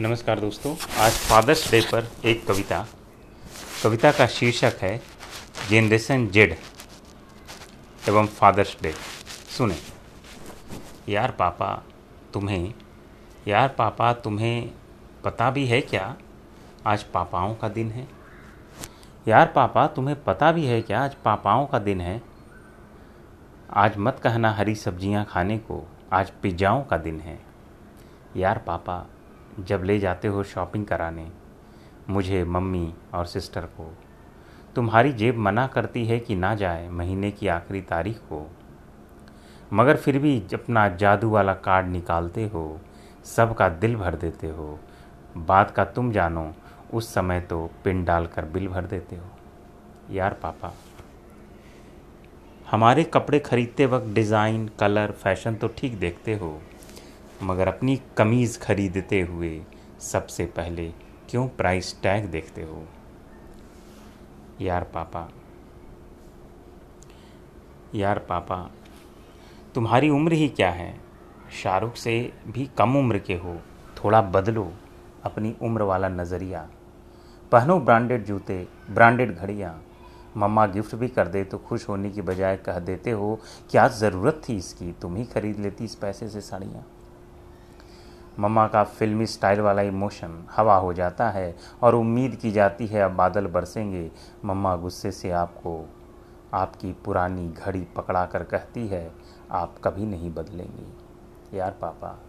नमस्कार दोस्तों, आज फादर्स डे पर एक कविता। कविता का शीर्षक है, जेनरेशन जेड एवं फादर्स डे। सुने। यार पापा, तुम्हें, यार पापा, तुम्हें पता भी है क्या? आज पापाओं का दिन है। यार पापा, तुम्हें पता भी है क्या? आज पापाओं का दिन है। आज मत कहना हरी सब्ज़ियाँ खाने को, आज पिज्जाओं का दिन है। यार पापा जब ले जाते हो शॉपिंग कराने, मुझे, मम्मी और सिस्टर को। तुम्हारी जेब मना करती है कि ना जाए महीने की आखिरी तारीख को। मगर फिर भी अपना जादू वाला कार्ड निकालते हो, सबका दिल भर देते हो। बात का तुम जानो, उस समय तो पिन डालकर बिल भर देते हो। यार पापा, हमारे कपड़े खरीदते वक्त डिज़ाइन, कलर, फ़ैशन तो ठीक देखते हो मगर अपनी कमीज़ खरीदते हुए सबसे पहले क्यों प्राइस टैग देखते हो? यार पापा यार पापा, तुम्हारी उम्र ही क्या है? शाहरुख से भी कम उम्र के हो, थोड़ा बदलो अपनी उम्र वाला नज़रिया। पहनो ब्रांडेड जूते ब्रांडेड घड़ियाँ। मम्मा गिफ्ट भी कर दे तो खुश होने की बजाय कह देते हो, क्या ज़रूरत थी इसकी? तुम ही खरीद लेती इस पैसे से साड़ियाँ। मम्मा का फिल्मी स्टाइल वाला इमोशन हवा हो जाता है और उम्मीद की जाती है अब बादल बरसेंगे। मम्मा गुस्से से आपको, आपकी पुरानी घड़ी पकड़ा कर कहती है, आप कभी नहीं बदलेंगे। यार पापा,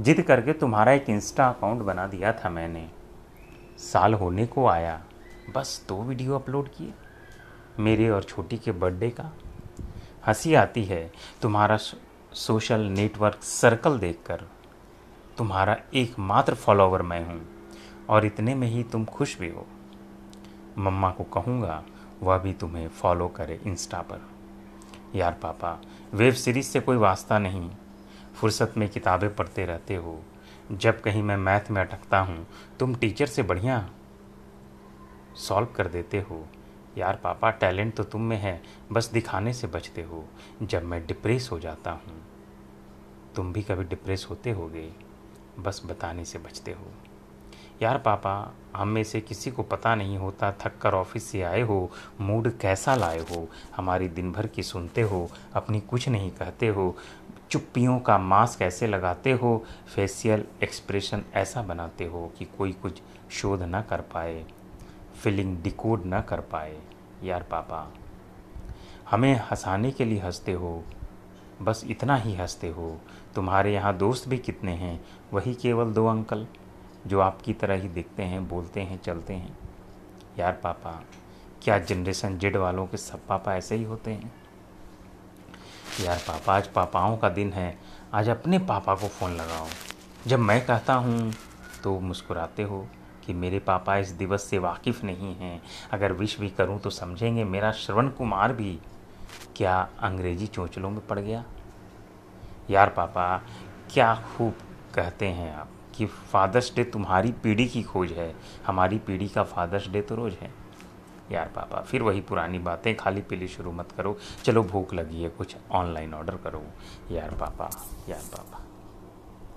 जिद करके तुम्हारा एक इंस्टा अकाउंट बना दिया था मैंने। साल होने को आया। बस दो वीडियो अपलोड किए। मेरे और छोटी के बर्थडे का। हँसी आती है तुम्हारा सोशल नेटवर्क सर्कल देखकर। तुम्हारा एकमात्र फॉलोवर मैं हूँ, और इतने में ही तुम खुश भी हो। मम्मा को कहूँगा, वह भी तुम्हें फॉलो करे इंस्टा पर। यार पापा, वेब सीरीज़ से कोई वास्ता नहीं। फुर्सत में किताबें पढ़ते रहते हो। जब कहीं मैं मैथ में अटकता हूँ, तुम टीचर से बढ़िया सॉल्व कर देते हो। यार पापा, टैलेंट तो तुम में है, बस दिखाने से बचते हो। जब मैं डिप्रेस हो जाता हूँ, तुम भी कभी डिप्रेस होते होगे। बस बताने से बचते हो। यार पापा, हम में से किसी को पता नहीं होता, थक कर ऑफ़िस से आए हो, मूड कैसा लाए हो, हमारी दिन भर की सुनते हो, अपनी कुछ नहीं कहते हो, चुप्पियों का मास्क ऐसे लगाते हो फेशियल एक्सप्रेशन ऐसा बनाते हो कि कोई कुछ शोध ना कर पाए, फीलिंग डिकोड ना कर पाए। यार पापा, हमें हंसाने के लिए हँसते हो बस इतना ही हँसते हो। तुम्हारे यहाँ दोस्त भी कितने हैं? वही केवल दो अंकल, जो आपकी तरह ही दिखते हैं, बोलते हैं, चलते हैं। यार पापा, क्या जनरेशन जेड वालों के सब पापा ऐसे ही होते हैं? यार पापा, आज पापाओं का दिन है। आज अपने पापा को फ़ोन लगाओ। जब मैं कहता हूँ तो मुस्कुराते हो कि मेरे पापा इस दिवस से वाकिफ़ नहीं हैं। अगर विश भी करूँ तो समझेंगे मेरा श्रवण कुमार भी। क्या अंग्रेज़ी चोंचलों में पड़ गया? यार पापा, क्या खूब कहते हैं आप कि फादर्स डे तुम्हारी पीढ़ी की खोज है, हमारी पीढ़ी का फादर्स डे तो रोज़ है। यार पापा, फिर वही पुरानी बातें, खाली पीली शुरू मत करो, चलो भूख लगी है, कुछ ऑनलाइन ऑर्डर करो। यार पापा यार पापा।